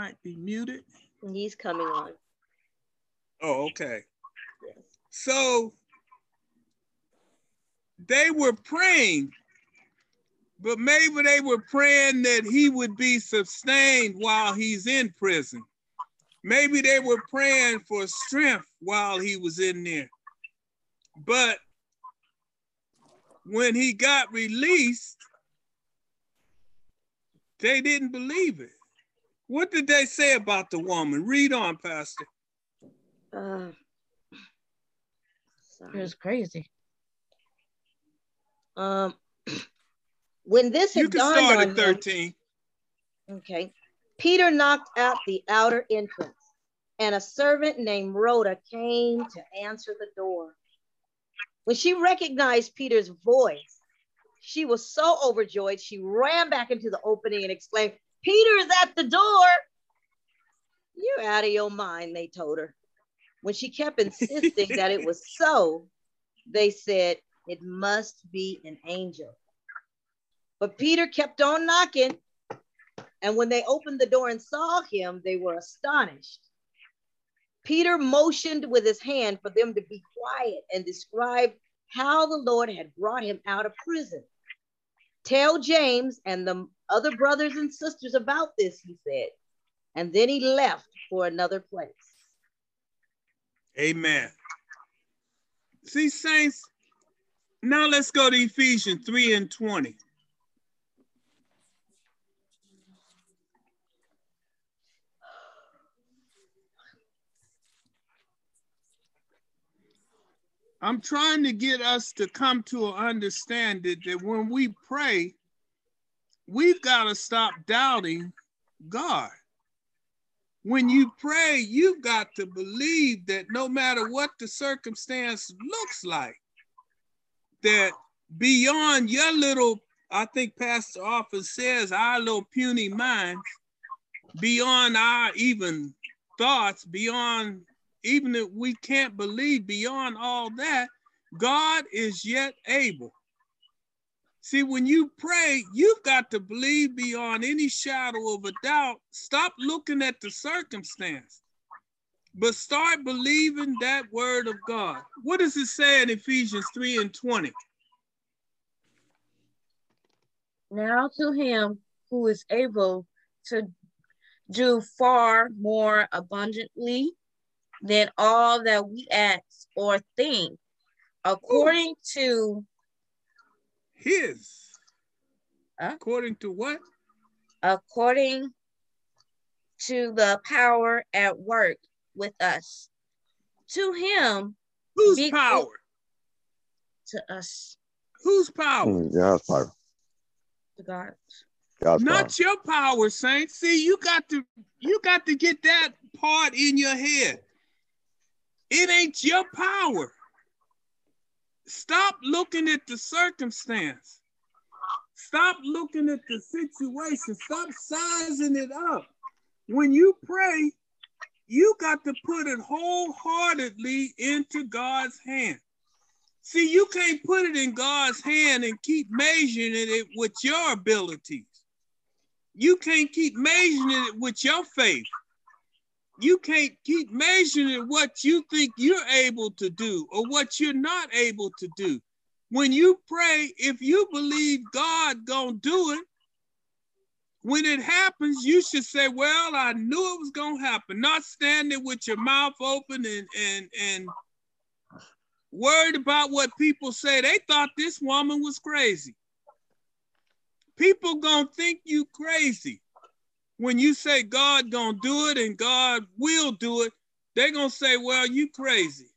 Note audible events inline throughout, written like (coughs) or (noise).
I think he might be muted. He's coming on. Oh, okay. So they were praying, but maybe they were praying that he would be sustained while he's in prison. Maybe they were praying for strength while he was in there. But when he got released, they didn't believe it. What did they say about the woman? Read on, Pastor. Uh, it was crazy. Um, (clears throat) when this had you can start at 13. Him, okay. Peter knocked out the outer entrance, and a servant named Rhoda came to answer the door. When she recognized Peter's voice, she was so overjoyed, she ran back into the opening and exclaimed, Peter's at the door. You're out of your mind, they told her. When she kept insisting that it was so, they said, It must be an angel. But Peter kept on knocking. And when they opened the door and saw him, they were astonished. Peter motioned with his hand for them to be quiet and described how the Lord had brought him out of prison. Tell James and the other brothers and sisters about this, he said. And then he left for another place. Amen. See, saints, now let's go to Ephesians 3 and 20. I'm trying to get us to come to an understanding that when we pray, we've got to stop doubting God. When you pray, you've got to believe that no matter what the circumstance looks like, that beyond your little, I think Pastor often says, our little puny minds, beyond our even thoughts, beyond even if we can't believe beyond all that, God is yet able. See, when you pray, you've got to believe beyond any shadow of a doubt. Stop looking at the circumstance, but start believing that word of God. What does it say in Ephesians 3 and 20? Now to him who is able to do far more abundantly than all that we ask or think, according to his. Huh? According to what? According to the power at work with us. To him. Whose power? To us. Whose power? Mm, God's power. To God. God's Not power. your power, Saint. See, you got to you got to get that part in your head. It ain't your power. Stop looking at the circumstance. Stop looking at the situation. Stop sizing it up. When you pray, you got to put it wholeheartedly into God's hand. See, you can't put it in God's hand and keep measuring it with your abilities. You can't keep measuring it with your faith you can't keep measuring what you think you're able to do or what you're not able to do. When you pray, if you believe God gonna do it, when it happens, you should say, "Well, I knew it was gonna happen." Not standing with your mouth open and and and worried about what people say. They thought this woman was crazy. People gonna think you crazy when you say God gonna do it and God will do it, they're gonna say, well, you crazy.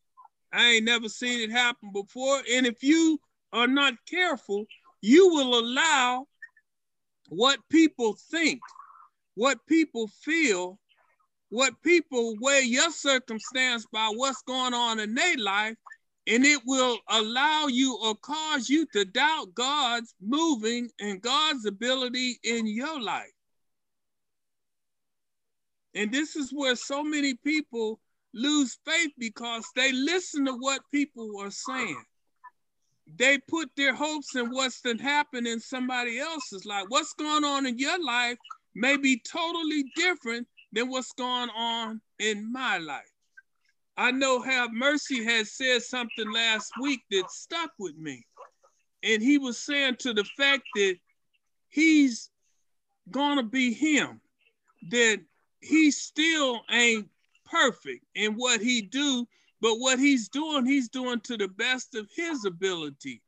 I ain't never seen it happen before. And if you are not careful, you will allow what people think, what people feel, what people weigh your circumstance by what's going on in their life, and it will allow you or cause you to doubt God's moving and God's ability in your life. And this is where so many people lose faith because they listen to what people are saying. They put their hopes in what's been happening in somebody else's life. What's going on in your life may be totally different than what's going on in my life. I know Have Mercy had said something last week that stuck with me. And he was saying to the fact that he's gonna be him, that he still ain't perfect in what he do, but what he's doing, he's doing to the best of his ability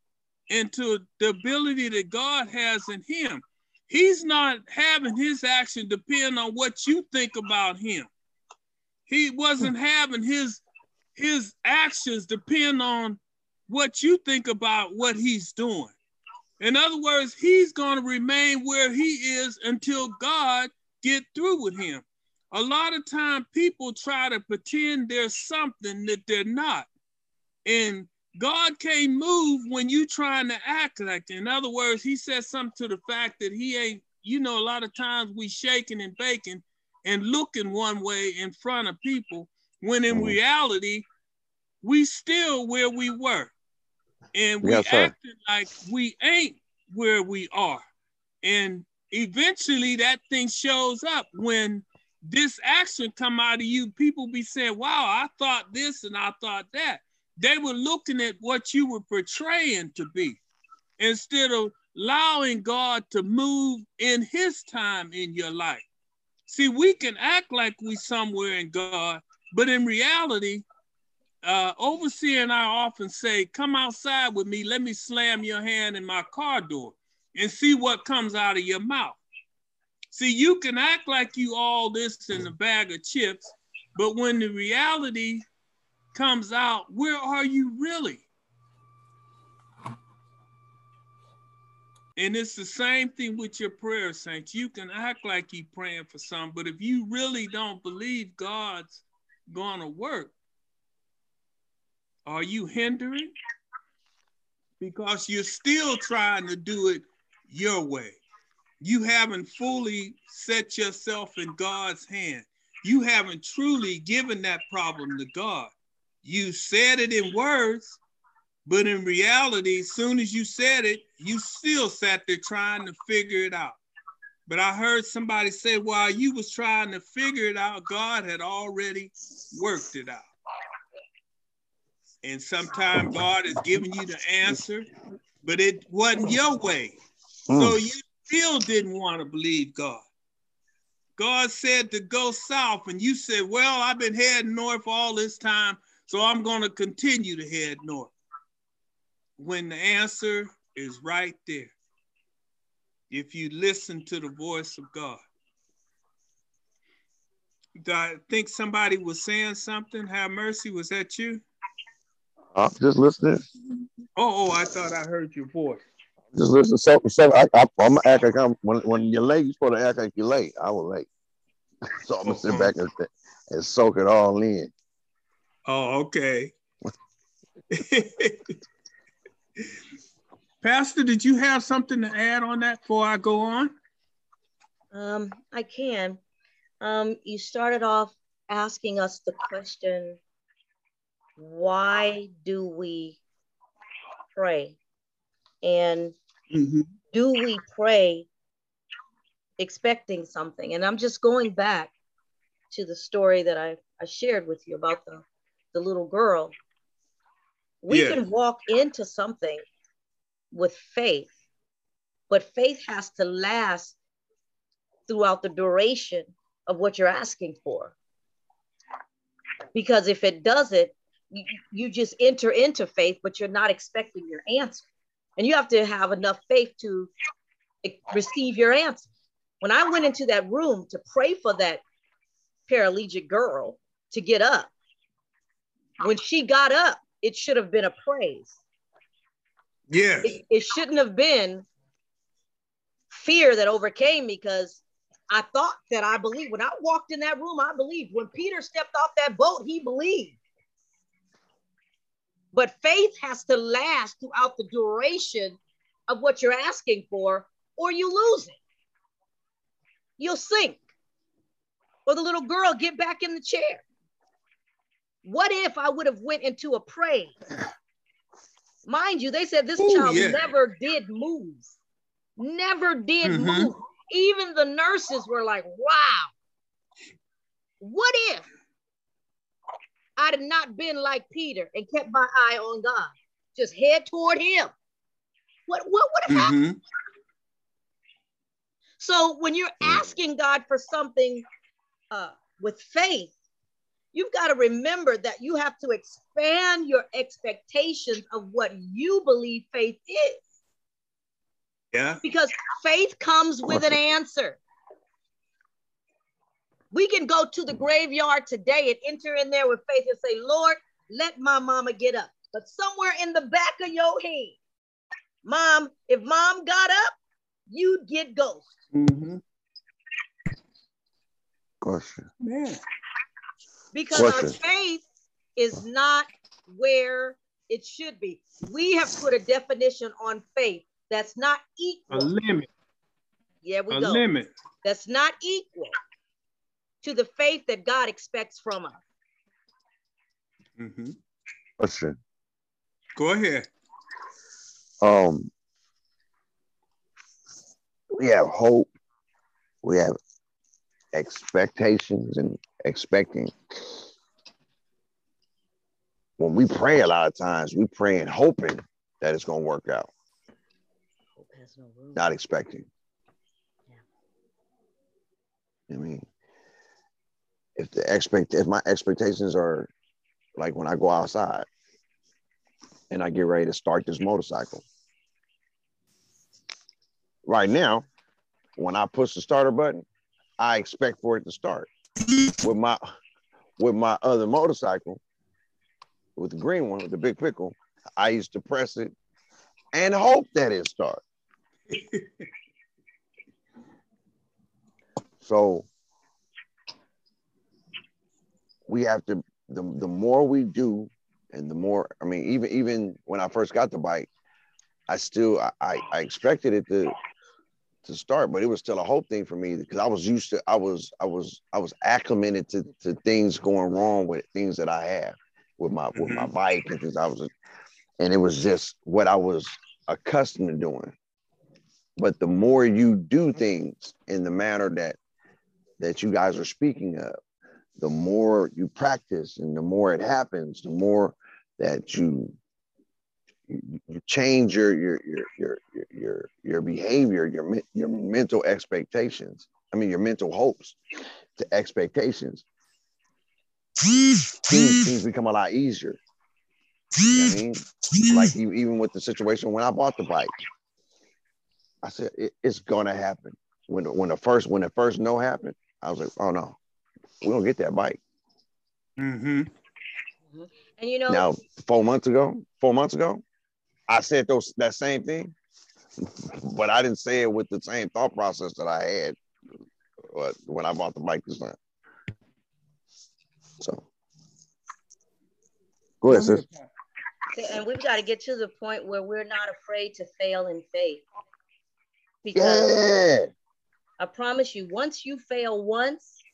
and to the ability that God has in him. He's not having his action depend on what you think about him. He wasn't having his his actions depend on what you think about what he's doing. In other words, he's going to remain where he is until God get through with him. A lot of time people try to pretend there's something that they're not. And God can't move when you trying to act like it. In other words, he says something to the fact that he ain't, you know, a lot of times we shaking and baking and looking one way in front of people when in mm-hmm. reality, we still where we were. And we yes, acting like we ain't where we are. And eventually that thing shows up when this action come out of you, people be saying, wow, I thought this and I thought that. They were looking at what you were portraying to be instead of allowing God to move in his time in your life. See, we can act like we somewhere in God, but in reality, uh, overseer and I often say, come outside with me, let me slam your hand in my car door and see what comes out of your mouth. See, you can act like you all this in a bag of chips, but when the reality comes out, where are you really? And it's the same thing with your prayer, saints. You can act like you're praying for some, but if you really don't believe God's going to work, are you hindering? Because you're still trying to do it your way. You haven't fully set yourself in God's hand. You haven't truly given that problem to God. You said it in words, but in reality, as soon as you said it, you still sat there trying to figure it out. But I heard somebody say while you was trying to figure it out, God had already worked it out. And sometimes God is giving you the answer, but it wasn't your way. So hmm. you still didn't want to believe God. God said to go south, and you said, Well, I've been heading north all this time. So I'm going to continue to head north. When the answer is right there, if you listen to the voice of God. I think somebody was saying something. Have mercy. Was that you? I'm just listening. Oh, oh, I thought I heard your voice. Just listen. So, so I, I, am gonna act like I'm when, when you're late. You're supposed to act like you're late. I was late, (laughs) so I'm gonna sit back and, and soak it all in. Oh, okay. (laughs) Pastor, did you have something to add on that before I go on? Um, I can. Um, you started off asking us the question, why do we pray? And mm-hmm. do we pray expecting something? And I'm just going back to the story that I, I shared with you about the the little girl, we yeah. can walk into something with faith, but faith has to last throughout the duration of what you're asking for. Because if it doesn't, you, you just enter into faith, but you're not expecting your answer. And you have to have enough faith to receive your answer. When I went into that room to pray for that paralytic girl to get up, when she got up, it should have been a praise. Yeah. It, it shouldn't have been fear that overcame me because I thought that I believed. When I walked in that room, I believed. When Peter stepped off that boat, he believed. But faith has to last throughout the duration of what you're asking for, or you lose it. You'll sink. Or the little girl get back in the chair. What if I would have went into a praise? Mind you, they said this Ooh, child yeah. never did move. Never did mm-hmm. move. Even the nurses were like, wow, what if I'd have not been like Peter and kept my eye on God, just head toward him? What, what would have happened? Mhm. So when you're asking God for something uh, with faith, you've got to remember that you have to expand your expectations of what you believe faith is. Yeah. because faith comes with an answer. We can go to the graveyard today and enter in there with faith and say, Lord, let my mama get up. But somewhere in the back of your head, mom, if mom got up, you'd get ghost. Mm-hmm. Question. Man. because our faith is not where it should be. We have put a definition on faith that's not equal. A limit. Yeah, we A go. limit. That's not equal to the faith that God expects from us. Mm-hmm. Question. Go ahead. Um, we have hope. We have expectations and expecting. When we pray, a lot of times we pray and hoping that it's going to work out, Hope has no room. not expecting. Yeah. I mean, if the expect if my expectations are like when I go outside and I get ready to start this motorcycle. Right now, when I push the starter button, I expect for it to start. With my with my other motorcycle, with the green one, with the big pickle, I used to press it and hope that it starts. (laughs) So we have to the, the more we do and the more I mean even even when I first got the bike, I still I, I, expected it to to start, but it was still a hope thing for me because I was used to I was I was I was acclimated to, to things going wrong with things that I have with my with my mm-hmm. bike and things I was and it was just what I was accustomed to doing. But the more you do things in the manner that that you guys are speaking of, the more you practice and the more it happens, the more that you you, you change your your your your your your, behavior, your your mental expectations. I mean, your mental hopes to expectations. Things, things become a lot easier. You know I mean? Like e- even with the situation when I bought the bike, I said it, it's gonna happen. When when the first when the first no happened, I was like, oh no, we don't get that bike. hmm And you know, Now, four months ago, four months ago, I said those that same thing, but I didn't say it with the same thought process that I had uh, when I bought the bike this time. So, go ahead, sis. and we've got to get to the point where we're not afraid to fail in faith. Because Yeah, I promise you, once you fail once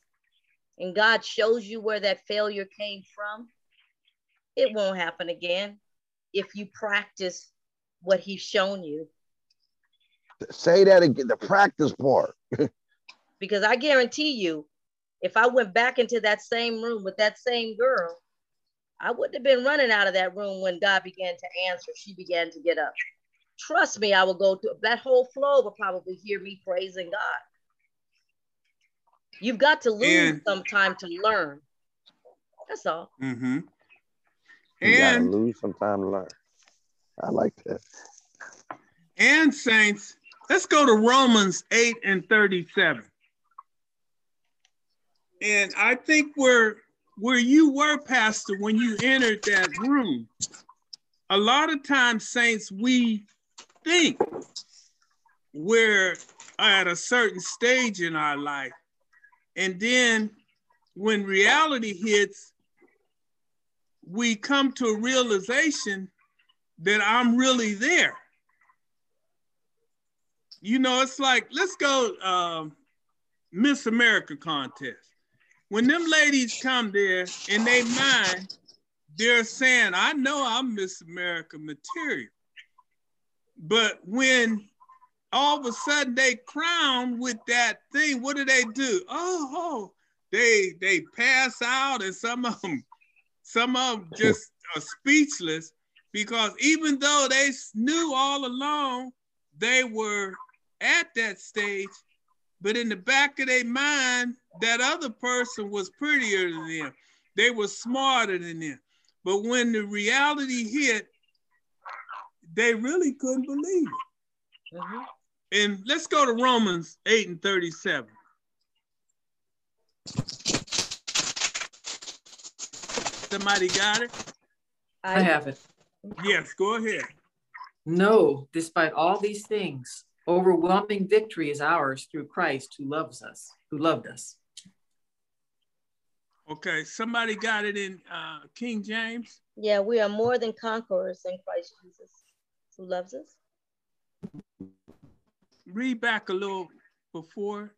and God shows you where that failure came from, it won't happen again if you practice what He's shown you. say that again. The practice part. (laughs) Because I guarantee you, if I went back into that same room with that same girl, I wouldn't have been running out of that room when God began to answer. She began to get up. Trust me, I will go to that whole flow will probably hear me praising God. You've got to lose And- some time to learn. That's all. Mm-hmm. You gotta lose some time to learn. I like that. and saints, let's go to Romans 8 and 37. And I think where where you were, Pastor, when you entered that room, a lot of times, saints, we think we're at a certain stage in our life. And then when reality hits, we come to a realization that I'm really there. You know, it's like, let's go um, Miss America contest. When them ladies come there in they mind, they're saying, I know I'm Miss America material. But when all of a sudden they crown with that thing. What do they do? Oh, oh, they they pass out, and some of them, some of them just are speechless because even though they knew all along they were at that stage, but in the back of their mind, that other person was prettier than them. They were smarter than them. But when the reality hit, they really couldn't believe it. Mm-hmm. And let's go to Romans 8 and 37. Somebody got it? I have it. Yes, go ahead. No, despite all these things, overwhelming victory is ours through Christ who loves us, who loved us. Okay, somebody got it in uh, King James? Yeah, we are more than conquerors in Christ Jesus who loves us. Read back a little before.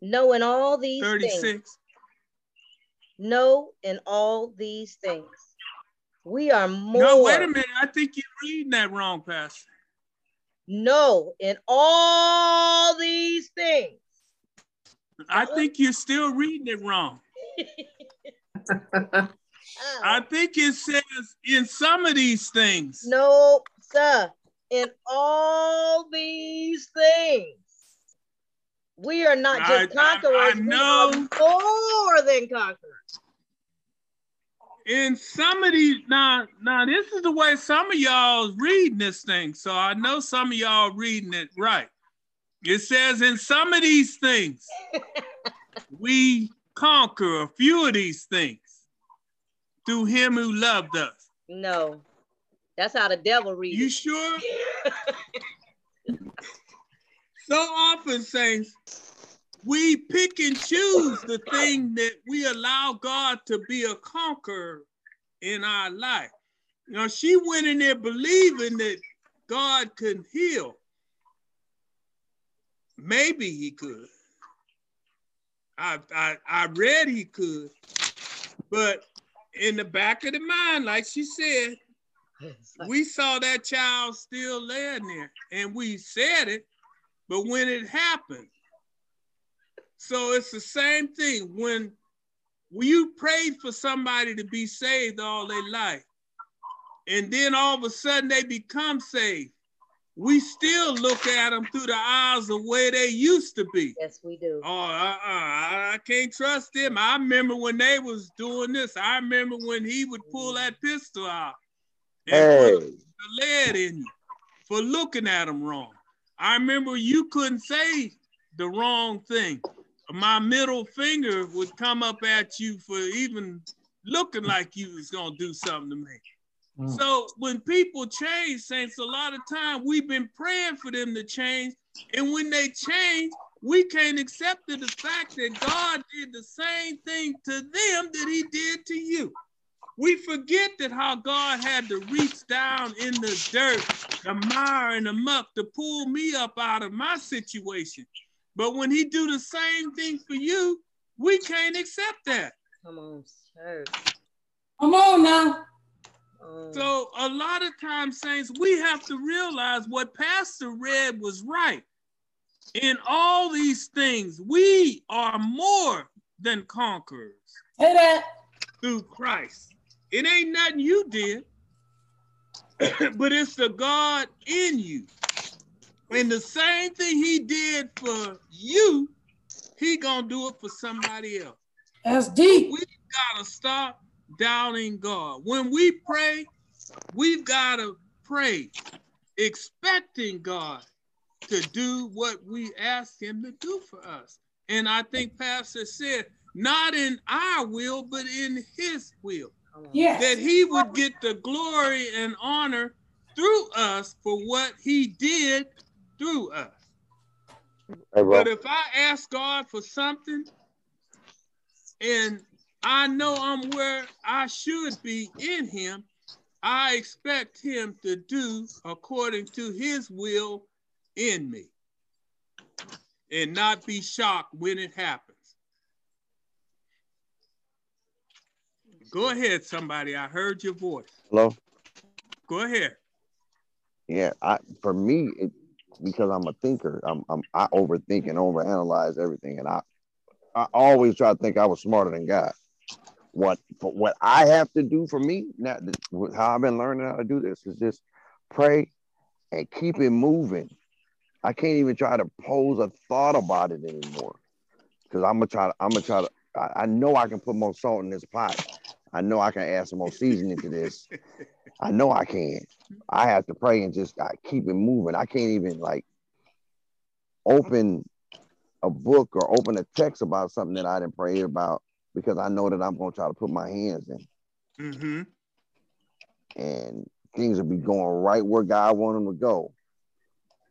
No, in all these 36. things. No, in all these things. We are more. No, wait a minute. I think you're reading that wrong, Pastor. No, in all these things. I think you're still reading it wrong. (laughs) I think it says in some of these things. No, sir. In all these things, we are not just I, conquerors. I, I know. more than conquerors. In some of these, now, now this is the way some of y'all reading this thing. So I know some of y'all reading it right. It says in some of these things, (laughs) we conquer a few of these things through him who loved us. No, that's how the devil reads. You sure? so often, saints, we pick and choose the thing that we allow God to be a conqueror in our life. You know, she went in there believing that God could heal. Maybe he could. I, I, I read he could, but in the back of the mind, like she said, we saw that child still laying there and we said it, but when it happened, so it's the same thing when you prayed for somebody to be saved all their life, and then all of a sudden they become saved we still look at them through the eyes of where they used to be. Yes, we do. Oh, uh-uh, I can't trust them. I remember when they was doing this. I remember when he would pull mm. that pistol out hey. the lead in you for looking at them wrong. I remember you couldn't say the wrong thing. My middle finger would come up at you for even looking like you was gonna do something to me. Mm. So when people change, saints, a lot of time we've been praying for them to change. And when they change, we can't accept the fact that God did the same thing to them that he did to you. We forget that how God had to reach down in the dirt, the mire and the muck to pull me up out of my situation. But when he do the same thing for you, we can't accept that. Come on, sir. Come on now. Oh. So a lot of times, saints, we have to realize what Pastor read was right. In all these things, we are more than conquerors. Say that. Through Christ. It ain't nothing you did, (coughs) but it's the God in you. And the same thing he did for you, he gonna do it for somebody else. That's deep. We gotta stop doubting God. When we pray, we've got to pray expecting God to do what we ask him to do for us. And I think Pastor said, not in our will, but in his will. Yes. That he would get the glory and honor through us for what he did through us. But if I ask God for something and I know I'm where I should be in him. I expect him to do according to his will in me and not be shocked when it happens. Go ahead, somebody. I heard your voice. Hello. Go ahead. Yeah, I for me, it, because I'm a thinker. I'm, I'm I overthink and overanalyze everything, and I I always try to think I was smarter than God. What what I have to do for me now, how I've been learning how to do this is just pray and keep it moving. I can't even try to pose a thought about it anymore because I'm gonna try to. I'm gonna try to. I, I know I can put more salt in this pot. I know I can add some more seasoning to this. I know I can. I have to pray and just I keep it moving. I can't even like open a book or open a text about something that I didn't pray about because I know that I'm going to try to put my hands in. Mm-hmm. And things will be going right where God wanted them to go.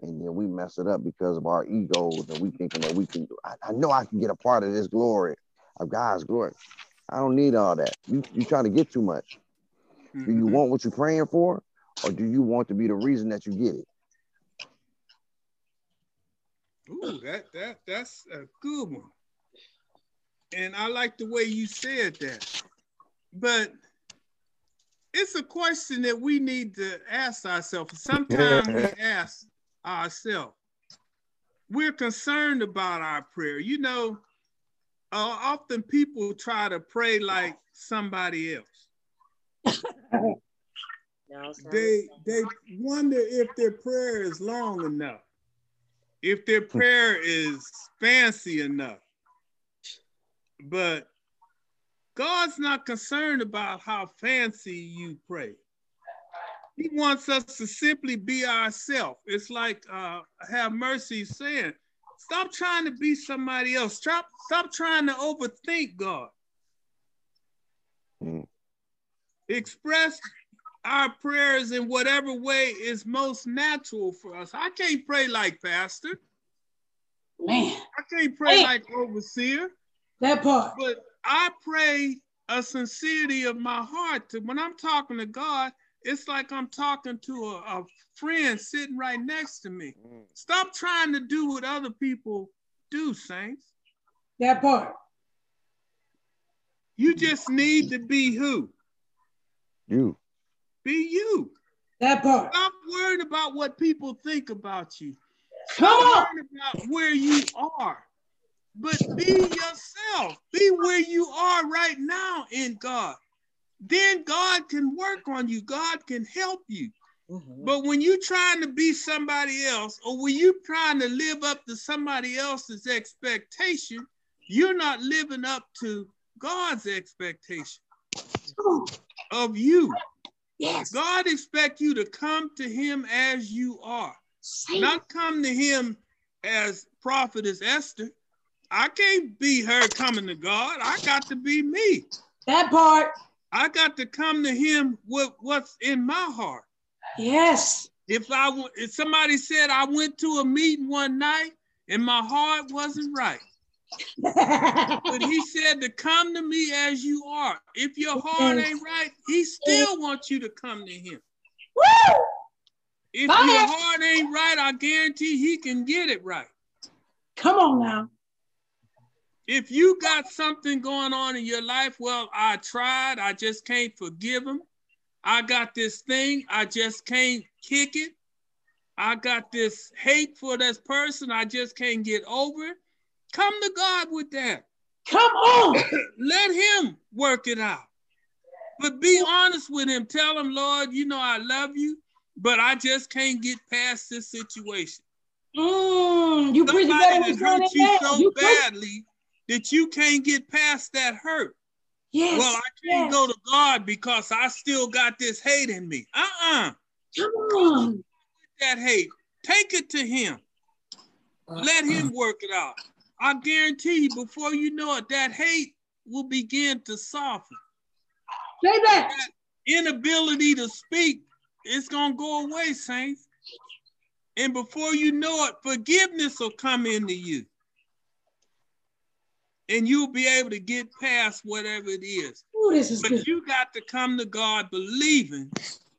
And then we mess it up because of our egos and we thinking that we can, I, I know I can get a part of this glory, of God's glory. I don't need all that. You, you're trying to get too much. Mm-hmm. Do you mm-hmm. want what you're praying for? Or do you want to be the reason that you get it? Ooh, that that that's a good one. And I like the way you said that. But it's a question that we need to ask ourselves. Sometimes we ask ourselves. We're concerned about our prayer. You know, uh, often people try to pray like somebody else. they they wonder if their prayer is long enough if their prayer is fancy enough. But God's not concerned about how fancy you pray. He wants us to simply be ourselves. It's like uh, have mercy saying, stop trying to be somebody else. Stop, stop trying to overthink God. Mm. Express our prayers in whatever way is most natural for us. I can't pray like pastor. Man. I can't pray Man. like overseer. That part. But I pray a sincerity of my heart to when I'm talking to God, it's like I'm talking to a, a friend sitting right next to me. Mm. Stop trying to do what other people do, saints. That part. You just need to be who? You. Be you. That part. Stop worrying about what people think about you. Come Stop on. about where you are. But be yourself. Be where you are right now in God. Then God can work on you. God can help you. Mm-hmm. But when you're trying to be somebody else, or when you're trying to live up to somebody else's expectation, you're not living up to God's expectation of you. Yes. God expects you to come to him as you are. Same. Not come to him as prophetess Esther. I can't be her coming to God. I got to be me. That part. I got to come to him with what's in my heart. Yes. If I if somebody said I went to a meeting one night and my heart wasn't right, (laughs) but he said to come to me as you are. If your heart ain't right, he still wants you to come to him. Woo! If Come your heart ain't right, I guarantee he can get it right. Come on now. If you got something going on in your life, well, I tried, I just can't forgive him. I got this thing, I just can't kick it. I got this hate for this person, I just can't get over it. Come to God with that. Come on. (coughs) Let Him work it out. But be honest with Him. Tell Him, Lord, you know I love you, but I just can't get past this situation. Mm, you Somebody that hurt you so you badly that you can't get past that hurt. Yes. Well, I can't yes. go to God because I still got this hate in me. Uh-uh. Come on. That hate. Take it to him. Uh-huh. Let him work it out. I guarantee you, before you know it, that hate will begin to soften. Say that. that inability to speak is gonna go away, saints. And before you know it, forgiveness will come into you. And you'll be able to get past whatever it is. Ooh, is but good. you got to come to God believing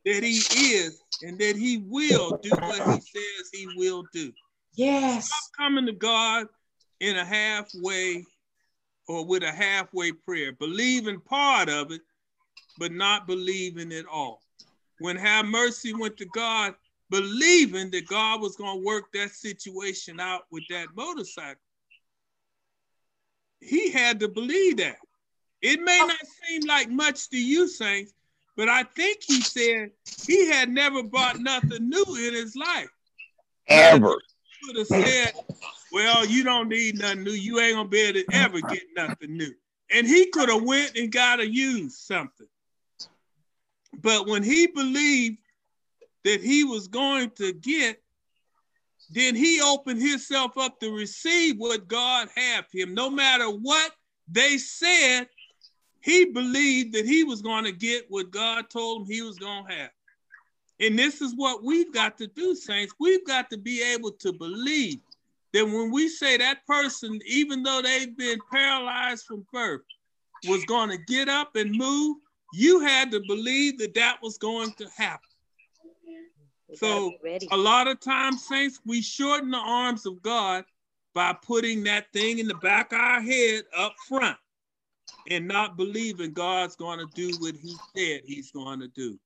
that He is and that He will do what He says He will do. Yes. Stop coming to God in a halfway or with a halfway prayer, believing part of it, but not believing it all. When Have Mercy went to God, believing that God was going to work that situation out with that motorcycle. He had to believe that. It may oh. not seem like much to you, Saints, but I think he said he had never bought nothing new in his life. Ever. Could have said, Well, you don't need nothing new. You ain't gonna be able to ever get nothing new. And he could have went and got to use something. But when he believed that he was going to get, then he opened himself up to receive what God had for him. No matter what they said, he believed that he was going to get what God told him he was going to have. And this is what we've got to do, saints. We've got to be able to believe that when we say that person, even though they've been paralyzed from birth, was going to get up and move, you had to believe that that was going to happen. We So a lot of times, saints, we shorten the arms of God by putting that thing in the back of our head up front and not believing God's going to do what he said he's going to do.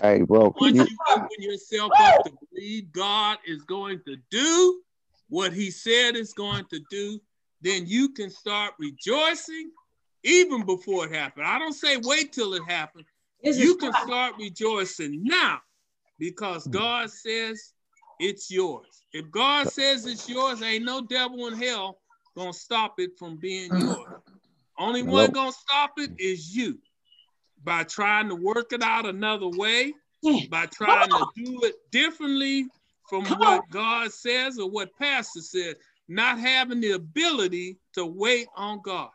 Hey, bro. Once You, you open yourself up to believe God is going to do what he said is going to do, then you can start rejoicing even before it happened. I don't say wait till it happens. This You can start rejoicing now because hmm. God says it's yours. If God says it's yours, ain't no devil in hell gonna stop it from being hmm. yours. Only one gonna stop it is you by trying to work it out another way, hmm. by trying to do it differently from Come what God says or what Pastor says, not having the ability to wait on God.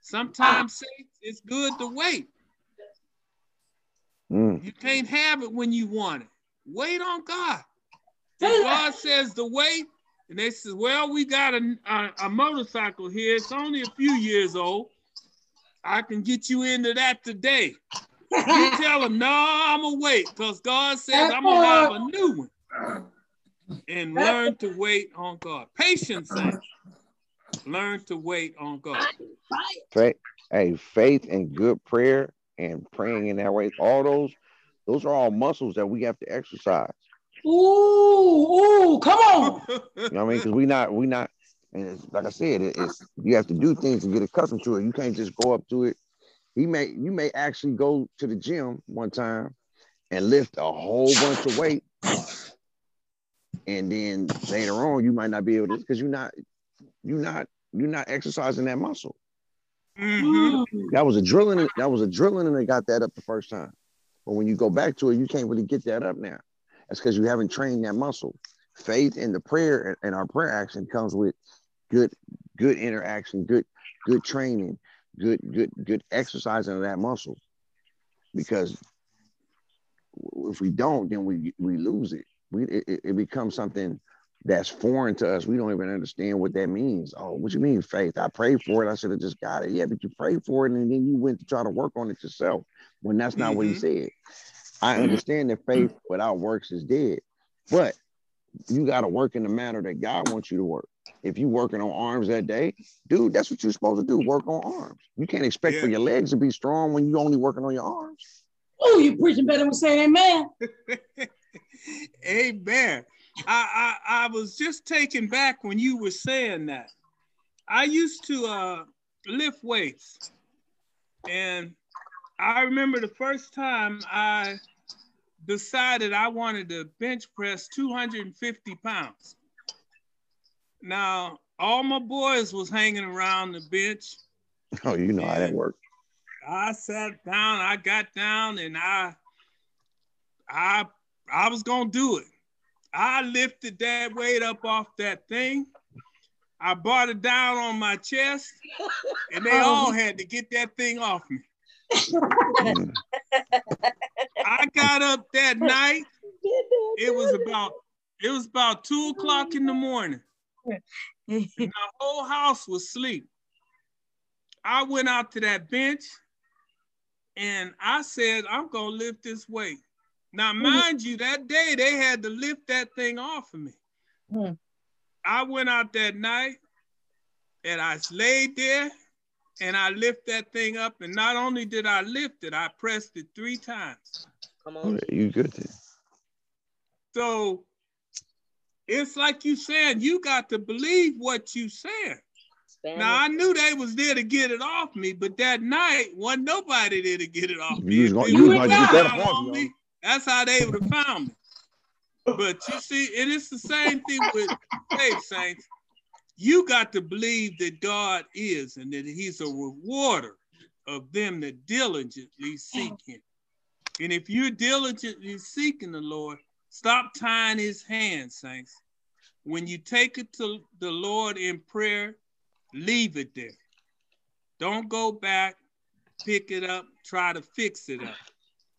Sometimes saints, it's good to wait. mm, You can't have it when you want it. Wait on God. Say If. God says to wait, and they says, "Well, we got a, a, a motorcycle here. It's only a few years old. I can get you into that today." You (laughs) tell them, "No, I'm gonna wait because God says I'm gonna have a new one." And learn to wait on God. Patience, saints. Learn to wait on God. faith, hey, faith and good prayer and praying in that way, all those, those are all muscles that we have to exercise. Ooh, ooh, come on. (laughs) You know what I mean? Because we not, we not, and it's, like I said, it, it's you have to do things to get accustomed to it. You can't just go up to it. He may, you may actually go to the gym one time and lift a whole bunch of weight, and then later on you might not be able to because you're not, you're not, you're not exercising that muscle. Mhm. Mm. That was a drilling. That was a drilling, and they got that up the first time. But when you go back to it, you can't really get that up now. That's because you haven't trained that muscle. Faith and the prayer and- our prayer action comes with good, good interaction, good, good training, good, good, good exercising of that muscle. Because if we don't, then we we lose it. We it- it becomes something that's foreign to us. We don't even understand what that means. Oh, what you mean faith? I prayed for it. I should have just got it. Yeah, but you prayed for it and then you went to try to work on it yourself when that's not what he Mhm. said. I understand that faith without works is dead, but you got to work in the manner that God wants you to work. If you working on arms that day, dude, that's what you're supposed to do. Work on arms. You can't expect for your legs to be strong when you're only working on your arms. Oh, you preaching better than saying amen. (laughs) Amen. I, I I was just taken back when you were saying that. I used to uh, lift weights, and I remember the first time I decided I wanted to bench press 250 pounds. Now all my boys was hanging around the bench. Oh, you know how that works. I sat down, I got down, and I I I was gonna do it. I lifted that weight up off that thing. I brought it down on my chest, and they oh. all had to get that thing off me. (laughs) I got up that night. It was about it was about two o'clock in the morning. (laughs) and the whole house was asleep. I went out to that bench and I said, I'm gonna lift this weight. Now, mind you, that day they had to lift that thing off of me. Hmm. I went out that night and I laid there and I lift that thing up. And not only did I lift it, I pressed it three times. Come on. You good then. So it's like you saying, you got to believe what you said. Spanish. Now I knew they was there to get it off me, but that night wasn't nobody there to get it off me. You was gonna- you was would've gonna get that found off on you, me, That's how they would have found me. But you see, it's the same thing with faith, saints. You got to believe that God is and that He's a rewarder of them that diligently seek Him. And if you're diligently seeking the Lord, stop tying His hands, saints. When you take it to the Lord in prayer, leave it there. Don't go back, pick it up, try to fix it up.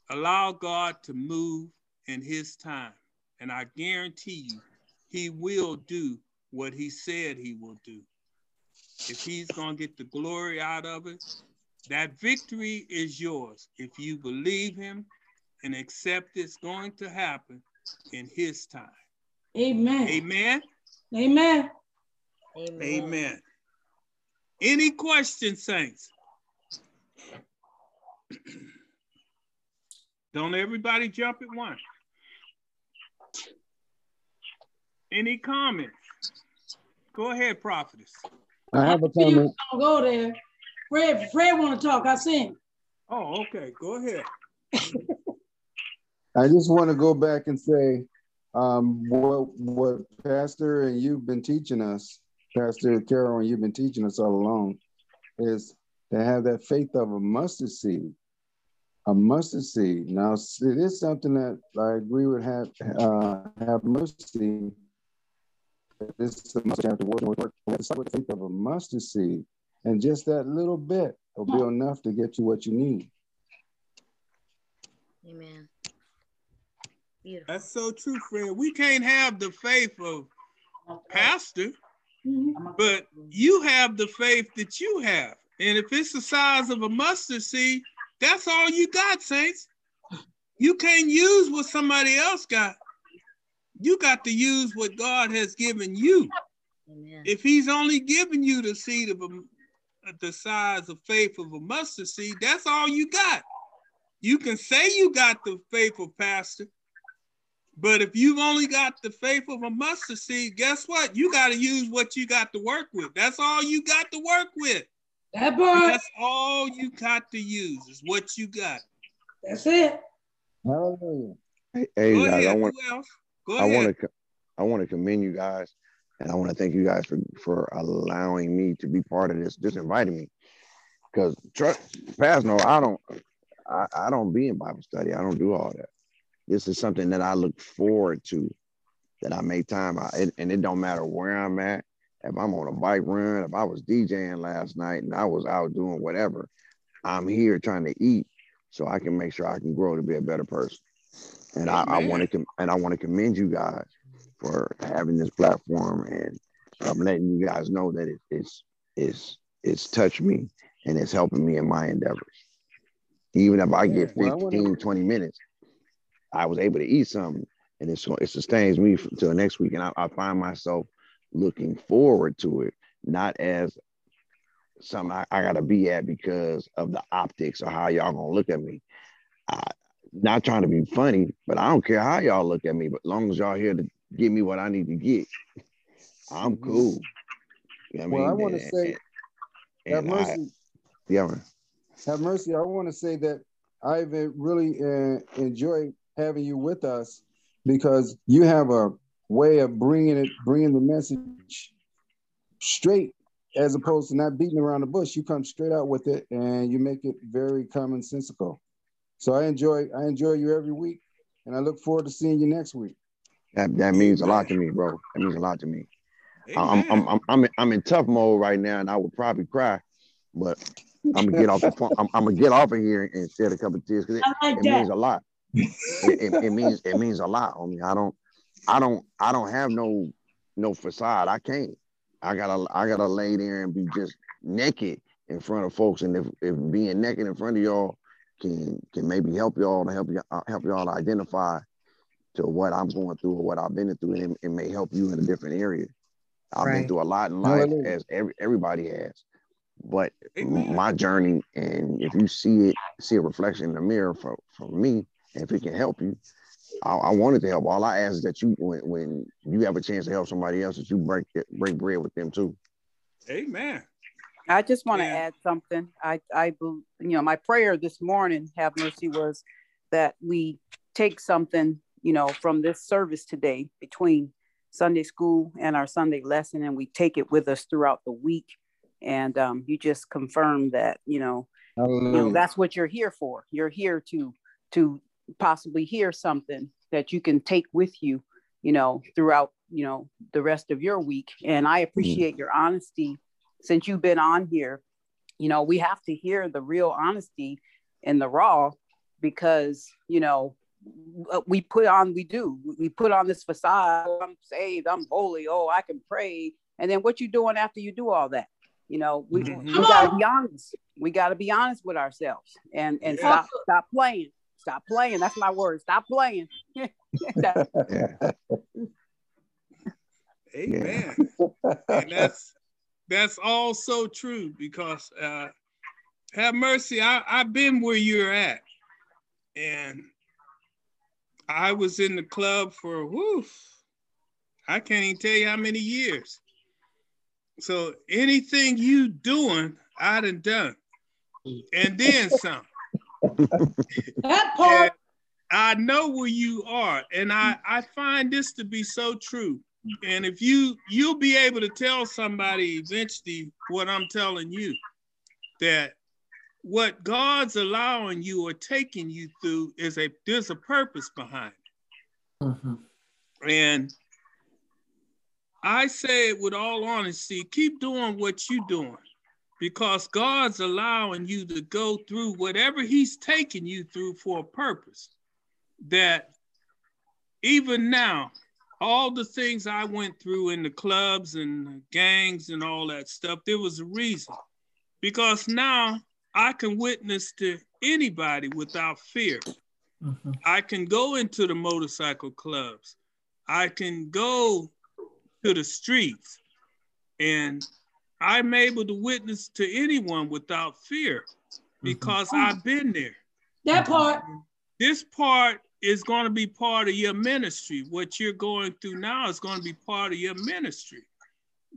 Allow God to move in His time. And I guarantee you, He will do what He said He will do. If He's going to get the glory out of it, that victory is yours. If you believe Him and accept it's going to happen in His time. Amen. Amen. Amen. Amen. Amen. Any questions, saints? (clears throat) Don't everybody jump at once. Any comments? Go ahead, prophetess. I have a You comment. don't go there. Fred, Fred want to talk. I seen. Oh, okay. Go ahead. I just want to go back and say um, what what Pastor and you've been teaching us, Pastor Carol, and you've been teaching us all along, is to have that faith of a mustard seed. A mustard seed. Now, it is something that I agree with. Have uh, have mercy. This is a mustard have to work, work, work. We have to start with the faith of a mustard seed, and just that little bit will be enough to get you what you need. Amen. Beautiful. That's so true, Fred. We can't have the faith of pastor, but you have the faith that you have. And if it's the size of a mustard seed, that's all you got, saints. You can't use what somebody else got. You got to use what God has given you. Amen. If he's only giving you the seed of a, the size of faith of a mustard seed, that's all you got. You can say you got the faith of a pastor, but if you've only got the faith of a mustard seed, guess what? You got to use what you got to work with. That's all you got to work with. That part. That's all you got to use is what you got. That's it. Hallelujah. Hey, hey, Go guys, I want Go I ahead. want to I want to commend you guys, and I want to thank you guys for for allowing me to be part of this, just inviting me. Because trust, past no, I don't, I, I don't be in Bible study. I don't do all that. This is something that I look forward to, that I make time. I, and, and it don't matter where I'm at. If I'm on a bike run, if I was DJing last night and I was out doing whatever, I'm here trying to eat so I can make sure I can grow to be a better person. And I, I want to and I want to commend you guys for having this platform and I'm letting you guys know that it, it's it's it's touched me and it's helping me in my endeavors. Even if I get Well, I 15, 20 minutes, I was able to eat something and it's, it sustains me till next week. And I, I find myself looking forward to it, not as something I, I gotta be at because of the optics or how y'all gonna look at me. I, not trying to be funny, but I don't care how y'all look at me, but long as y'all here to give me what I need to get, I'm cool. You know what Well, I mean? want to say, and- have and I- mercy, yeah, man. have mercy. I want to say that I've really uh, enjoyed having you with us because you have a way of bringing it, bringing the message straight, as opposed to not beating around the bush. You come straight out with it, and you make it very commonsensical. So I enjoy, I enjoy you every week, and I look forward to seeing you next week. That that means a lot to me, bro. That means a lot to me. I'm, I'm, I'm, I'm, in, I'm in tough mode right now, and I would probably cry, but I'm gonna get off the phone. I'm, I'm gonna get off of here and shed a couple of tears because it, like it means a lot. It, it, it means it means a lot on me. I don't, I don't, I don't have no no facade. I can't. I gotta I gotta lay there and be just naked in front of folks, and if, if being naked in front of y'all can can maybe help y'all to help you uh, help y'all to identify to what I'm going through or what I've been through, and it, it may help you in a different area. I've been through a lot in life, Hallelujah. as every, everybody has, but Amen. my journey, and if you see it, see a reflection in the mirror for, for me, and if it can help you, I, I wanted to help. All I ask is that you, when, when you have a chance to help somebody else, that you break break bread with them too. Amen. I just want to Yeah. add something. I, I, you know, my prayer this morning, have mercy, was that we take something, you know, from this service today between Sunday school and our Sunday lesson, and we take it with us throughout the week. And um, you just confirm that, you know, you know, that's what you're here for. You're here to to possibly hear something that you can take with you, you know, throughout, you know, the rest of your week. And I appreciate your honesty since you've been on here. You know, we have to hear the real honesty and the raw because, you know, we put on, we do, we put on this facade. "Oh, I'm saved, I'm holy, oh, I can pray. And then what you doing after you do all that? You know, we, Mhm. we gotta be honest. We gotta be honest with ourselves and and Yeah. stop stop playing. Stop playing. That's my word. Stop playing. (laughs) That- Yeah. Amen. (laughs) and that's that's all so true because uh have mercy I, i've been where you're at and i was in the club for whoo, i can't even tell you how many years so anything you doing i done done and then some (laughs) That part, I know where you are, and I I find this to be so true. And if you you'll be able to tell somebody eventually what I'm telling you, that what God's allowing you or taking you through is a there's a purpose behind it. Mm-hmm. And I say it with all honesty, keep doing what you're doing because God's allowing you to go through whatever He's taking you through for a purpose. That even now, all the things I went through in the clubs and the gangs and all that stuff, there was a reason. Because now I can witness to anybody without fear. Mhm. I can go into the motorcycle clubs. I can go to the streets and I'm able to witness to anyone without fear mm-hmm. because oh. I've been there. that mm-hmm. part, This part is going to be part of your ministry. What you're going through now is going to be part of your ministry.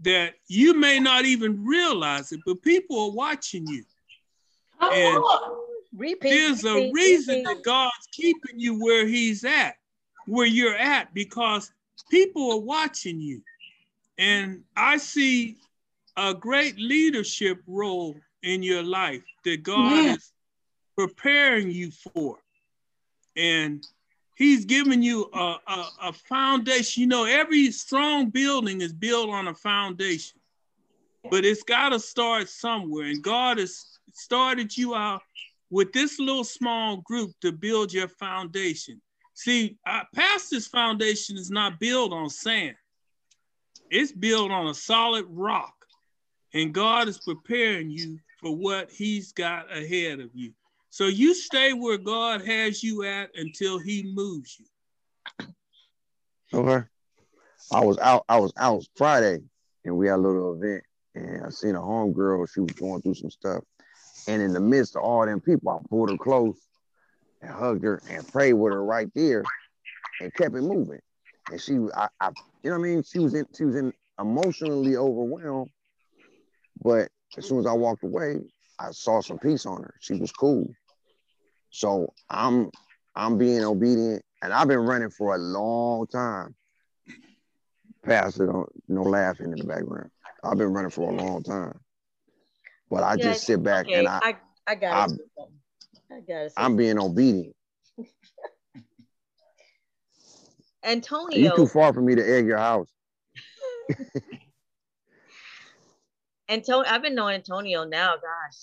That you may not even realize it, but people are watching you. come And- Repeat. There's a repeat, reason repeat. that God's keeping you where He's at, where you're at, because people are watching you. And I see a great leadership role in your life that God Yeah. is preparing you for. And He's giving you a, a, a foundation. You know, every strong building is built on a foundation, but it's got to start somewhere. And God has started you out with this little small group to build your foundation. See, uh, pastor's foundation is not built on sand. It's built on a solid rock. And God is preparing you for what he's got ahead of you. So you stay where God has you at until he moves you. Okay. I was out. I was out Friday, and we had a little event, and I seen a homegirl. She was going through some stuff, and in the midst of all them people, I pulled her close and hugged her and prayed with her right there, and kept it moving. And she, I, I you know what I mean? She was in, she was in emotionally overwhelmed, but as soon as I walked away, I saw some peace on her. She was cool. So I'm, I'm being obedient, and I've been running for a long time. Pastor, don't no laughing in the background. I've been running for a long time, but I Yeah, just sit back Okay, and I, I, I got it. I got it. I'm being obedient. (laughs) Antonio. You too far for me to egg your house. (laughs) Antonio, I've been knowing Antonio now, gosh,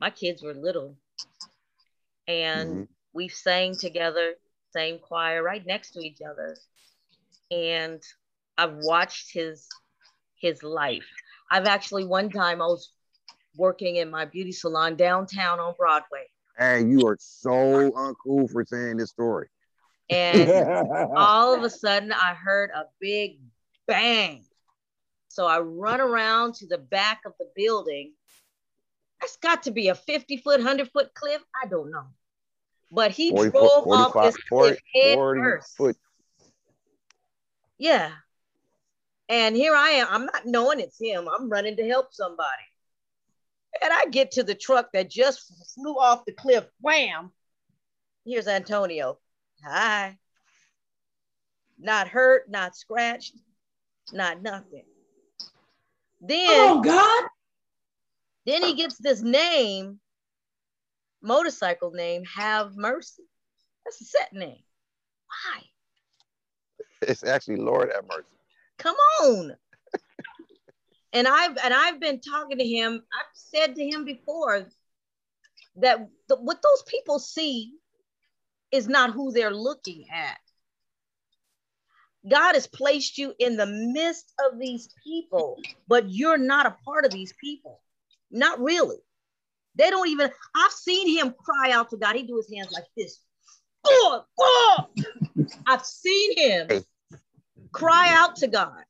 my kids were little. And Mhm. we sang together, same choir, right next to each other. And I've watched his his life. I've actually one time I was working in my beauty salon downtown on Broadway. Hey, you are so uncool for saying this story. And (laughs) all of a sudden I heard a big bang. So I run around to the back of the building. That's got to be a 50 foot, 100 foot cliff. I don't know. but he 40 drove foot, off 45, this 40, cliff head 40 first. foot. Yeah. And here I am. I'm not knowing it's him. I'm running to help somebody. And I get to the truck that just flew off the cliff. Wham! Here's Antonio. Hi. Not hurt, not scratched, not nothing. Then, Oh God. then he gets this name, motorcycle name, Have Mercy. That's a set name. Why? It's actually Lord have mercy. Come on. (laughs) and I've and I've been talking to him. I've said to him before that the, what those people see is not who they're looking at. God has placed you in the midst of these people, but you're not a part of these people. Not really. They don't even, I've seen him cry out to God. He do his hands like this. Oh, oh. I've seen him cry out to God.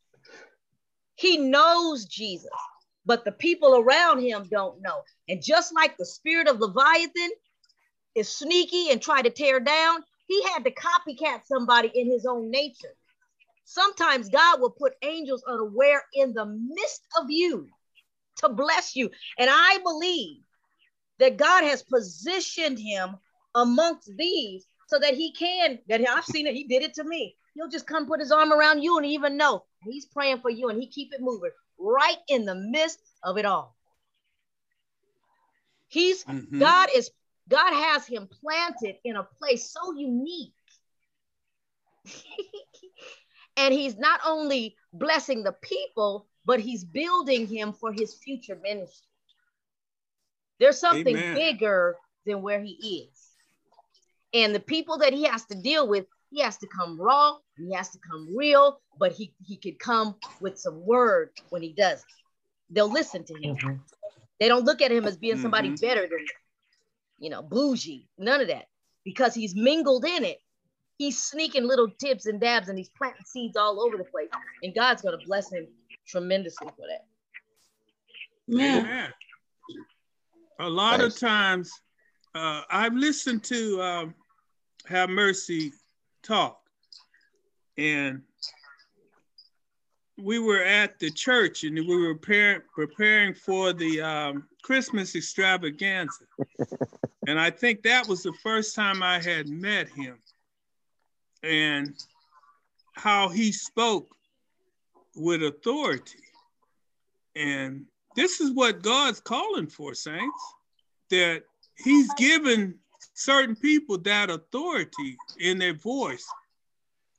He knows Jesus, but the people around him don't know. And just like the spirit of Leviathan is sneaky and try to tear down, he had to copycat somebody in his own nature. Sometimes God will put angels unaware in the midst of you to bless you. And I believe that God has positioned him amongst these so that he can, that I've seen it, he did it to me. He'll just come put his arm around you and even know he's praying for you and he keep it moving right in the midst of it all. He's Mhm. God is God has him planted in a place so unique. (laughs) and he's not only blessing the people, but he's building him for his future ministry. There's something Amen. bigger than where he is. And the people that he has to deal with, he has to come raw, he has to come real, but he, he could come with some word when he does. it. They'll listen to him. Mhm. They don't look at him as being somebody Mhm. better than you know, bougie, none of that. Because he's mingled in it. He's sneaking little tips and dabs and he's planting seeds all over the place. And God's going to bless him tremendously for that. Man. Amen. A lot of times, uh, I've listened to um, Have Mercy talk, and we were at the church and we were preparing, preparing for the um, Christmas extravaganza. (laughs) and I think that was the first time I had met him and how he spoke with authority. And this is what God's calling for, saints, that he's given certain people that authority in their voice.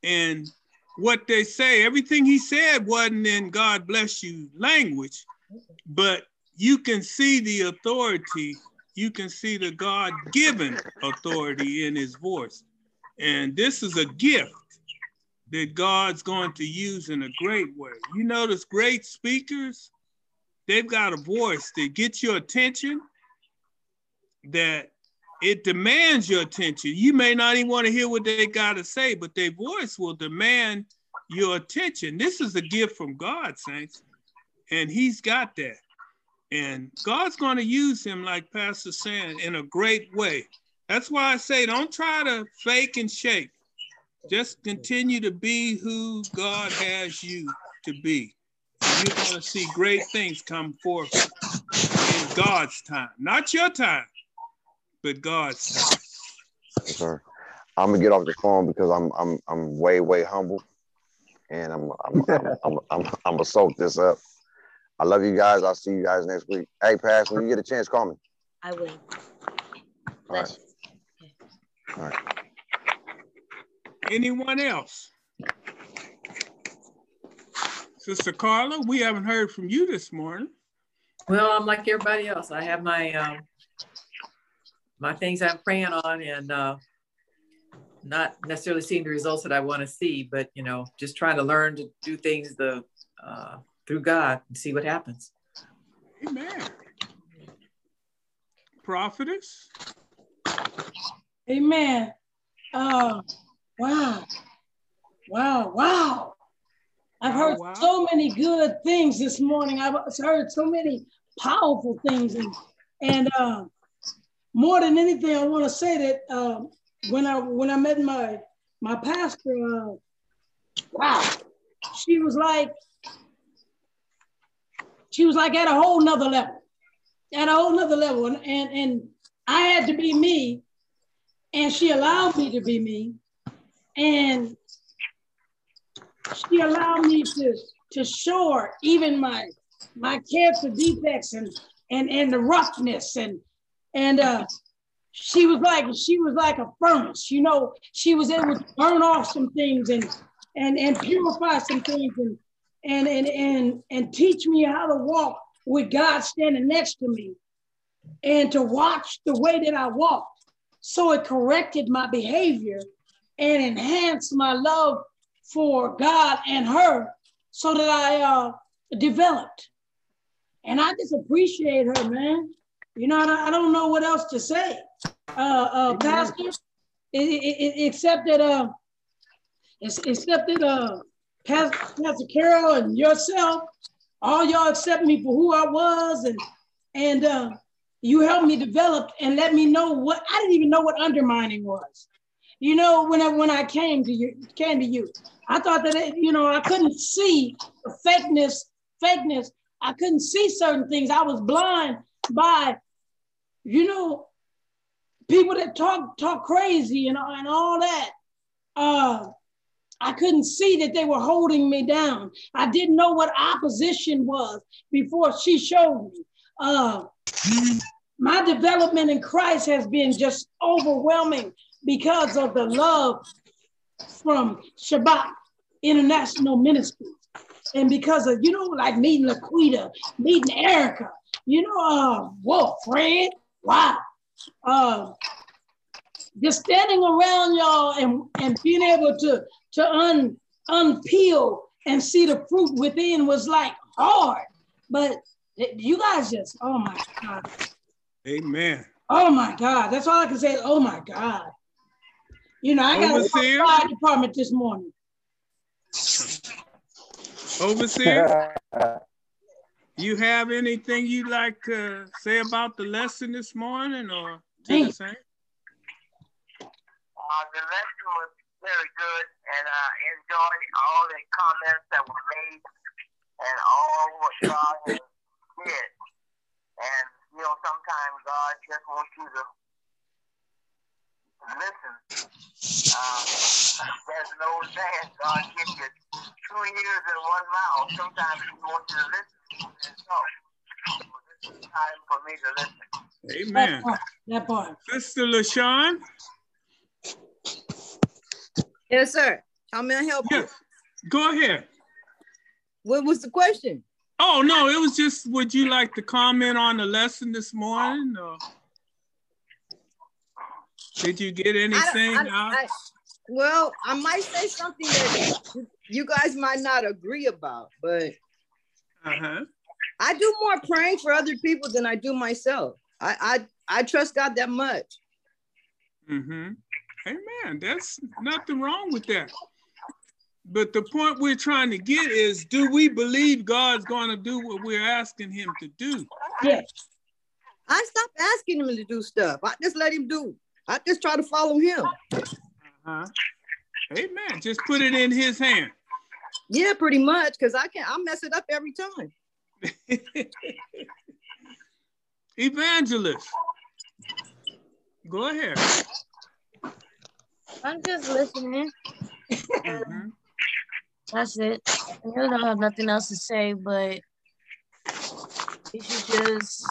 And what they say, everything he said wasn't in God bless you language, but you can see the authority, you can see the God given authority in his voice. And this is a gift that God's going to use in a great way. You notice great speakers, they've got a voice that gets your attention, that it demands your attention. You may not even want to hear what they got to say, but their voice will demand your attention. This is a gift from God, saints, and He's got that. And God's going to use him, like Pastor saying, in a great way. That's why I say, don't try to fake and shake. Just continue to be who God has you to be. And you're going to see great things come forth in God's time, not your time, but God's time. Yes, sir. I'm gonna get off the phone because I'm I'm I'm way way humble, and I'm I'm I'm I'm, I'm, I'm gonna soak this up. I love you guys. I'll see you guys next week. Hey, Pass, when you get a chance, call me. I will. All Bless right. All right. Anyone else? Sister Carla, we haven't heard from you this morning. Well, I'm like everybody else. I have my um, my things I'm praying on, and uh, not necessarily seeing the results that I want to see, but you know, just trying to learn to do things the uh, through God and see what happens. Amen. Prophetess? Amen. Uh, wow. Wow. Wow. I've heard wow. so many good things this morning. I've heard so many powerful things. And, and uh, more than anything, I want to say that uh, when I when I met my my pastor, uh, wow, she was like she was like at a whole nother level, at a whole nother level, and and, and I had to be me, and she allowed me to be me, and she allowed me to to show even my my character defects and and and the roughness. And and uh she was like she was like a furnace you know? She was able to burn off some things and and and purify some things and and and and, and teach me how to walk with god standing next to me and to watch the way that i walked so it corrected my behavior and enhanced my love for god and her so that i uh, developed. And i just appreciate her man. You know, I don't know what else to say, uh, uh, Pastor, except that, uh, except that, uh, Pastor, Pastor Carol and yourself, all y'all accept me for who I was, and and uh, you helped me develop and let me know what I didn't even know what undermining was. You know, when I when I came to you, came to you, I thought that it, you know I couldn't see fakeness, fakeness. I couldn't see certain things. I was blind by you know, people that talk talk crazy and, and all that, uh, I couldn't see that they were holding me down. I didn't know what opposition was before she showed me. Uh, my development in Christ has been just overwhelming because of the love from Shabbat International Ministries. And because of, you know, like meeting Laquita, meeting Erica, you know, uh, whoa, Fred, wow. Uh, just standing around y'all and, and being able to, to un, unpeel and see the fruit within was like hard. But you guys just, oh my God. Amen. Oh my God. That's all I can say. Oh my God. You know, I got Overseer? a fire department this morning. Overseer? You have anything you'd like to say about the lesson this morning or to the same? Uh, the lesson was very good, and I enjoyed all the comments that were made and all what God has did. And, you know, sometimes God just wants you to listen. Uh, there's no saying God gives you two ears and one mouth. Sometimes He wants you to listen So, time for me to listen. Amen. That part. That part. Sister LaShawn? Yes, sir. How may I help yes. you? Go ahead. What was the question? Oh, no, it was just, would you like to comment on the lesson this morning? Or did you get anything I, I, I, well, I might say something that you guys might not agree about, but uh-huh. I do more praying for other people than I do myself. I I, I trust God that much. Mm-hmm. Amen. That's nothing wrong with that. But the point we're trying to get is do we believe God's going to do what we're asking him to do? Yes. I stopped asking him to do stuff. I just let him do. I just try to follow him. Uh-huh. Amen. Just put it in his hand. Yeah, pretty much. Because I can I mess it up every time. (laughs) Evangelist. Go ahead. I'm just listening. Mm-hmm. That's it. I really don't have nothing else to say, but you should just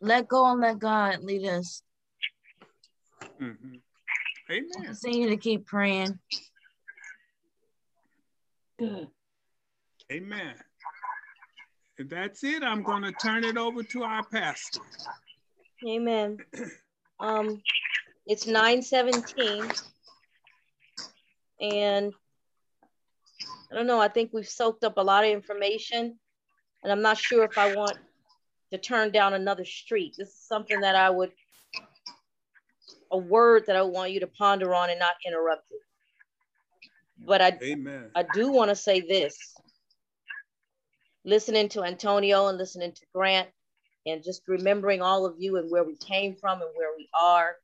let go and let God lead us. Mm-hmm. Amen. Continue to keep praying. Good. Amen. If that's it, I'm going to turn it over to our pastor. Amen. Um, it's 917. And I don't know, I think we've soaked up a lot of information. And I'm not sure if I want to turn down another street. This is something that I would, a word that I want you to ponder on and not interrupt it. But I, Amen. I do want to say this. Listening to Antonio and listening to Grant, and just remembering all of you and where we came from and where we are.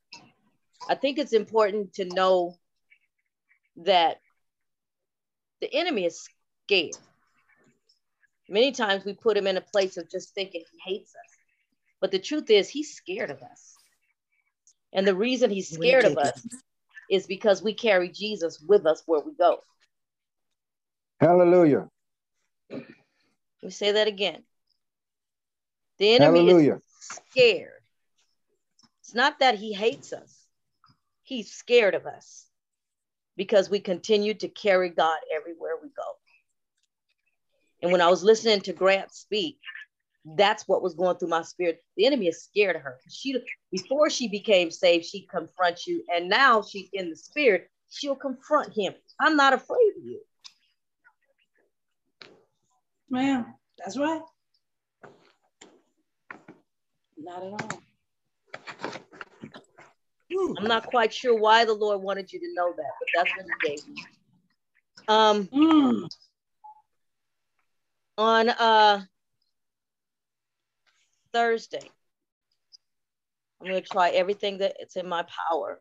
I think it's important to know that the enemy is scared. Many times we put him in a place of just thinking he hates us. But the truth is, he's scared of us. And the reason he's scared of us is because we carry Jesus with us where we go. Hallelujah. Let me say that again. The enemy Hallelujah. is scared. It's not that he hates us, he's scared of us because we continue to carry God everywhere we go. And when I was listening to Grant speak, that's what was going through my spirit. The enemy is scared of her. She before she became saved, she'd confront you, and now she's in the spirit. She'll confront him. I'm not afraid of you. Ma'am, that's right. Not at all. I'm not quite sure why the Lord wanted you to know that, but that's what He gave me. Um, Mm. on uh Thursday, I'm going to try everything that it's in my power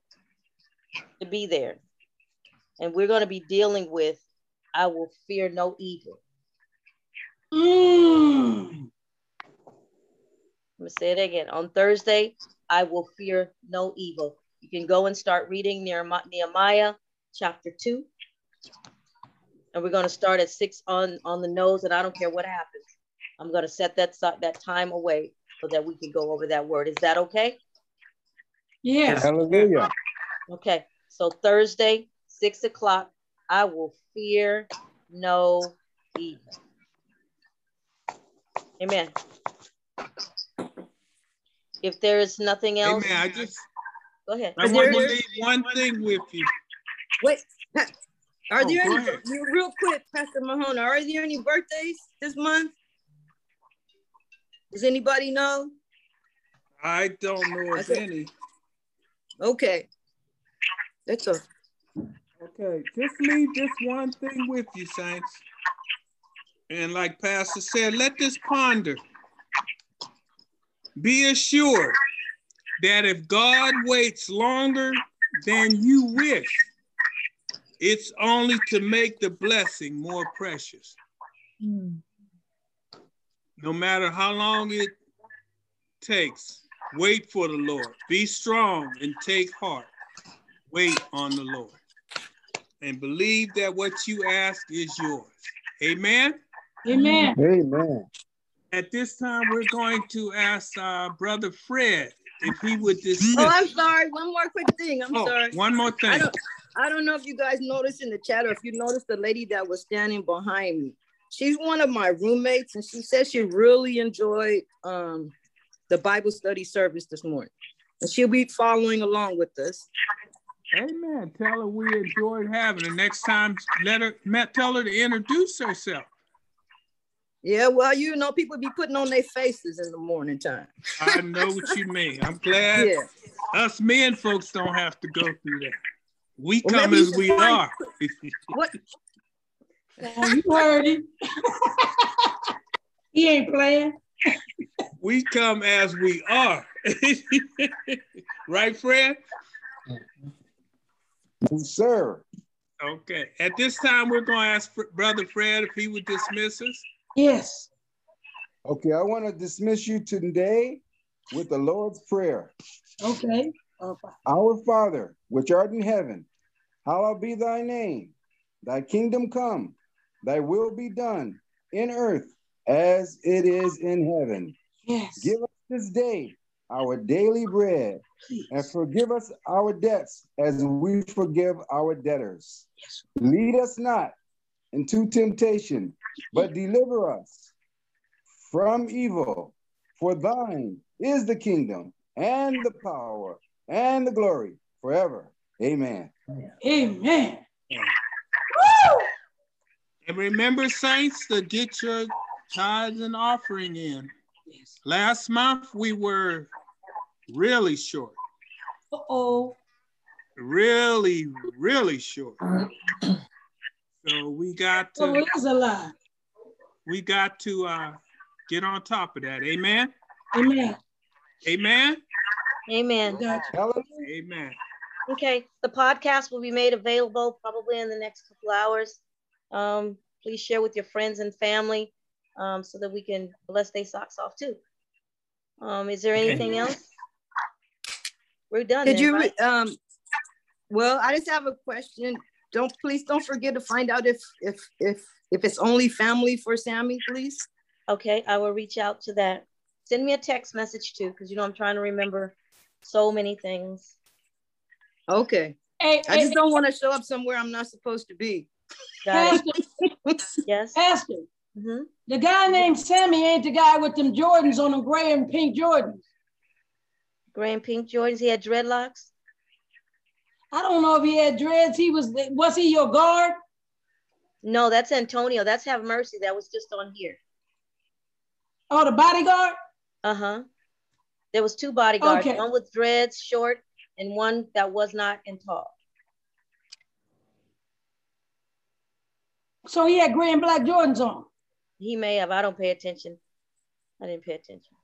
to be there, and we're going to be dealing with "I will fear no evil." Mm. I'm gonna say it again. On Thursday, I will fear no evil. You can go and start reading Nehemi- Nehemiah chapter two. And we're gonna start at six on, on the nose, and I don't care what happens. I'm gonna set that si- that time away so that we can go over that word. Is that okay? Yes. Hallelujah. Okay. So Thursday, six o'clock, I will fear no evil. Amen. If there is nothing else, Amen. I just go ahead. I want to leave one thing with you. Wait, (laughs) are Oh, there go any, real quick, Pastor Mahona, are there any birthdays this month? Does anybody know? I don't know of Okay. any. Okay. That's a, Okay, just leave this one thing with you, saints. And like Pastor said, let this ponder. Be assured that if God waits longer than you wish, it's only to make the blessing more precious. Hmm. No matter how long it takes, wait for the Lord. Be strong and take heart. Wait on the Lord. And believe that what you ask is yours. Amen. Amen. Amen. At this time, we're going to ask uh, Brother Fred if he would dismiss. oh, I'm sorry. One more quick thing. I'm Oh, sorry. one more I thing. don't, I don't know if you guys noticed in the chat or if you noticed the lady that was standing behind me. She's one of my roommates, and she said she really enjoyed um, the Bible study service this morning. And she'll be following along with us. Amen. Tell her we enjoyed having her. Next time, let her Matt tell her to introduce herself. Yeah, well, you know, people be putting on their faces in the morning time. I know what you mean. I'm glad Yeah. us men folks don't have to go through that. We Well, come as we find- are. What? Oh, you heard it. he ain't playing. we come as we are. (laughs) right, Fred? Yes, sir. Okay. At this time, we're going to ask Brother Fred if he would dismiss us. Yes. Okay, I want to dismiss you today with the Lord's Prayer. Okay. Our Father, which art in heaven, hallowed be thy name. Thy kingdom come, thy will be done in earth as it is in heaven. Yes. Give us this day our daily bread and forgive us our debts as we forgive our debtors. Lead us not into temptation, but deliver us from evil. For thine is the kingdom and the power and the glory forever. Amen. Amen. And remember, saints, to get your tithes and offering in. Last month, we were really short. Uh-oh. Really, really short. (clears throat) So we got to. Oh, to it's a lie. We got to uh, get on top of that. Amen. Amen. Amen. Amen. Gotcha. Amen. Okay, the podcast will be made available probably in the next couple hours. Um, please share with your friends and family um, so that we can bless their socks off too. Um, is there Okay. anything else? We're done. Did then, you, right? um, well, I just have a question. Don't, please don't forget to find out if, if, if, if it's only family for Sammy, please. Okay, I will reach out to that. Send me a text message too, because you know I'm trying to remember so many things. Okay. Hey, I hey, just don't want to show up somewhere I'm not supposed to be. Pastor, Yes. Pastor, hmm the guy named Sammy ain't the guy with them Jordans on them gray and pink Jordans. Gray and pink Jordans. He had dreadlocks. I don't know if he had dreads. He was, was he your guard? No, that's Antonio. That's Have Mercy. That was just on here. Oh, the bodyguard? Uh huh. There was two bodyguards. Okay. One with dreads, short, and one that was not and tall. So he had gray and black Jordans on. He may have. I don't pay attention. I didn't pay attention.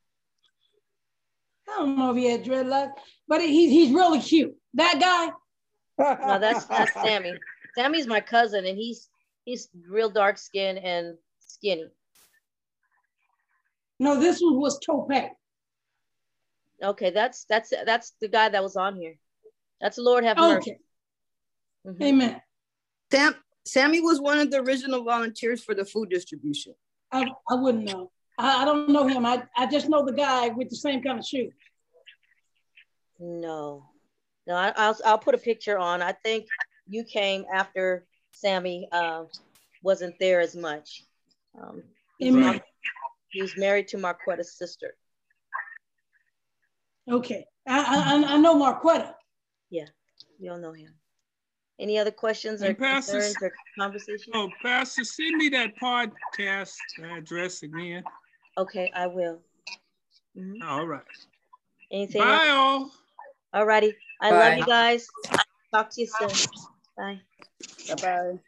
I don't know if he had dreadlocks, but he, he's really cute. That guy, No, that's that's (laughs) Sammy. Sammy's my cousin, and he's he's real dark skin and skinny. no, this one was Tope. Okay, that's that's that's the guy that was on here. That's the Lord have mercy. Okay, Mhm. amen. Sam, Sammy was one of the original volunteers for the food distribution. I, I wouldn't know. I, I don't know him. I, I just know the guy with the same kind of shoe. No, no, I, I'll I'll put a picture on. I think you came after Sammy uh, wasn't there as much. Um, he's, Amen. Mar- he's married to Marquetta's sister. Okay, I, I, I- I know Marquetta. Yeah, you don't know him. Any other questions or And Pastor- concerns or conversations? Oh, Pastor, send me that podcast address again. Okay, I will. Mhm. All right. Anything Bye, else? all. All righty. I Bye. love you guys. Talk to you soon. Bye. Bye-bye.